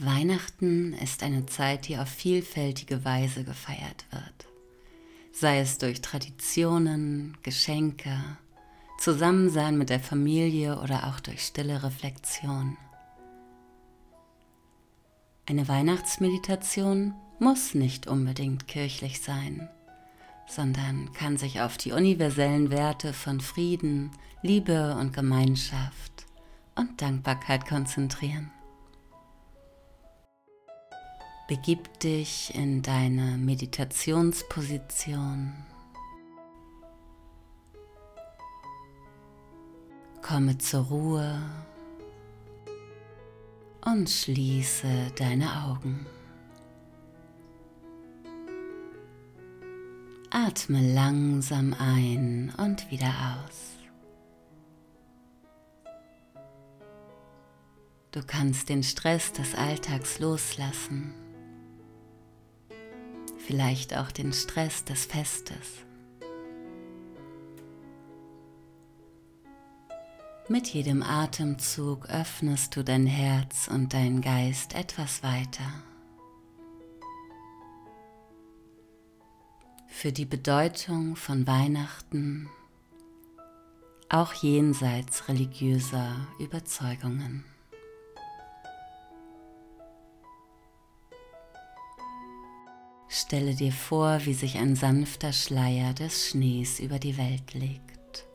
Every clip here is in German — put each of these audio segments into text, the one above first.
Weihnachten ist eine Zeit, die auf vielfältige Weise gefeiert wird. Sei es durch Traditionen, Geschenke, Zusammensein mit der Familie oder auch durch stille Reflexion. Eine Weihnachtsmeditation muss nicht unbedingt kirchlich sein, sondern kann sich auf die universellen Werte von Frieden, Liebe und Gemeinschaft und Dankbarkeit konzentrieren. Begib dich in deine Meditationsposition. Komme zur Ruhe und schließe deine Augen. Atme langsam ein und wieder aus. Du kannst den Stress des Alltags loslassen vielleicht auch den Stress des Festes. Mit jedem Atemzug öffnest du dein Herz und dein Geist etwas weiter. Für die Bedeutung von Weihnachten, auch jenseits religiöser Überzeugungen. Stelle dir vor, wie sich ein sanfter Schleier des Schnees über die Welt legt.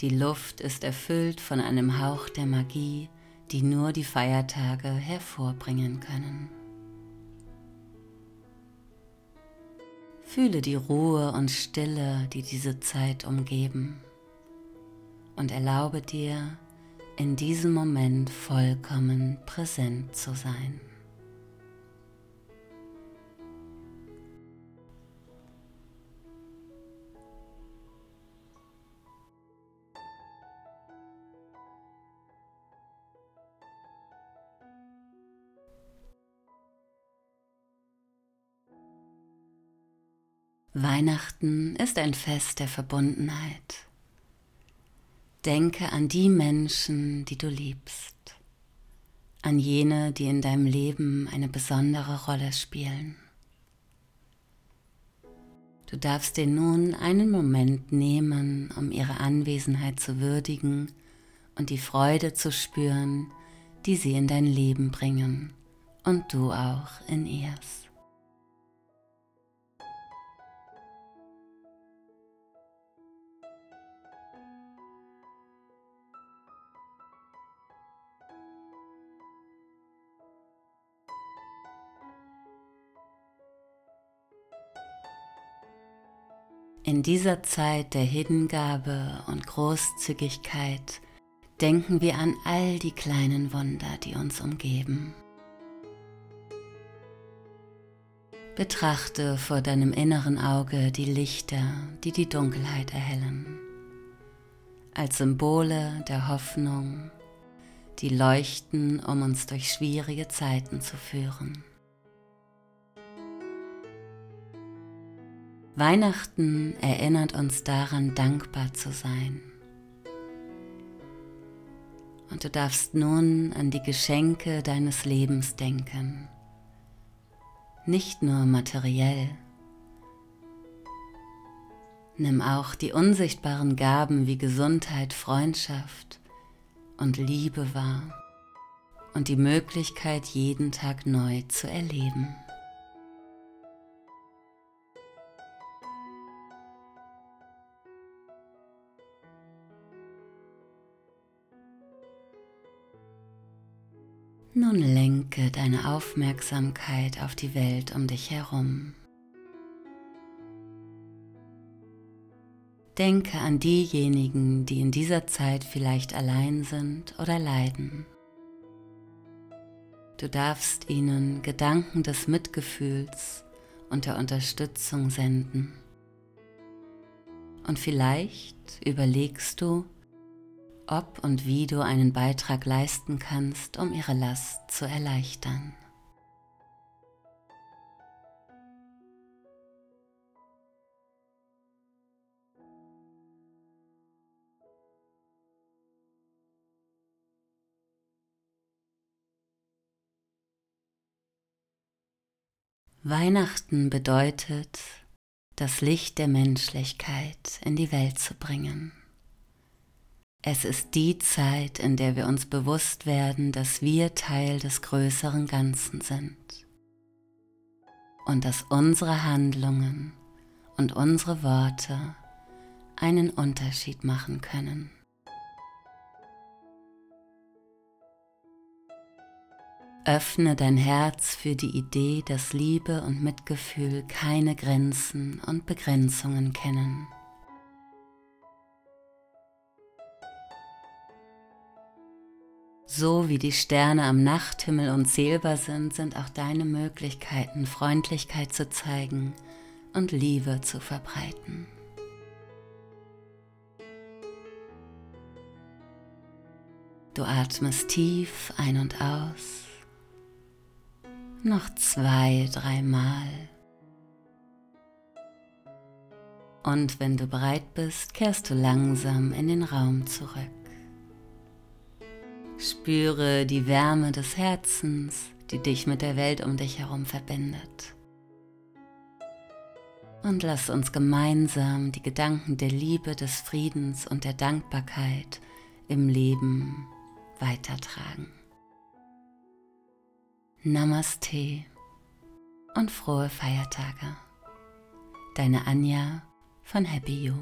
Die Luft ist erfüllt von einem Hauch der Magie, die nur die Feiertage hervorbringen können. Fühle die Ruhe und Stille, die diese Zeit umgeben und erlaube dir, in diesem Moment vollkommen präsent zu sein. Weihnachten ist ein Fest der Verbundenheit. Denke an die Menschen, die du liebst, an jene, die in deinem Leben eine besondere Rolle spielen. Du darfst dir nun einen Moment nehmen, um ihre Anwesenheit zu würdigen und die Freude zu spüren, die sie in dein Leben bringen und du auch in ihrs. In dieser Zeit der Hingabe und Großzügigkeit denken wir an all die kleinen Wunder, die uns umgeben. Betrachte vor deinem inneren Auge die Lichter, die die Dunkelheit erhellen, als Symbole der Hoffnung, die leuchten, um uns durch schwierige Zeiten zu führen. Weihnachten erinnert uns daran, dankbar zu sein. Und du darfst nun an die Geschenke deines Lebens denken, nicht nur materiell. Nimm auch die unsichtbaren Gaben wie Gesundheit, Freundschaft und Liebe wahr und die Möglichkeit, jeden Tag neu zu erleben. Nun lenke deine Aufmerksamkeit auf die Welt um dich herum. Denke an diejenigen, die in dieser Zeit vielleicht allein sind oder leiden. Du darfst ihnen Gedanken des Mitgefühls und der Unterstützung senden. Und vielleicht überlegst du, ob und wie du einen Beitrag leisten kannst, um ihre Last zu erleichtern. Weihnachten bedeutet, das Licht der Menschlichkeit in die Welt zu bringen. Es ist die Zeit, in der wir uns bewusst werden, dass wir Teil des größeren Ganzen sind und dass unsere Handlungen und unsere Worte einen Unterschied machen können. Öffne dein Herz für die Idee, dass Liebe und Mitgefühl keine Grenzen und Begrenzungen kennen. So wie die Sterne am Nachthimmel unzählbar sind, sind auch deine Möglichkeiten, Freundlichkeit zu zeigen und Liebe zu verbreiten. Du atmest tief ein und aus noch zwei, dreimal. Und wenn du bereit bist, kehrst du langsam in den Raum zurück. Spüre die Wärme des Herzens, die dich mit der Welt um dich herum verbindet. Und lass uns gemeinsam die Gedanken der Liebe, des Friedens und der Dankbarkeit im Leben weitertragen. Namaste und frohe Feiertage. Deine Anja von Happy You.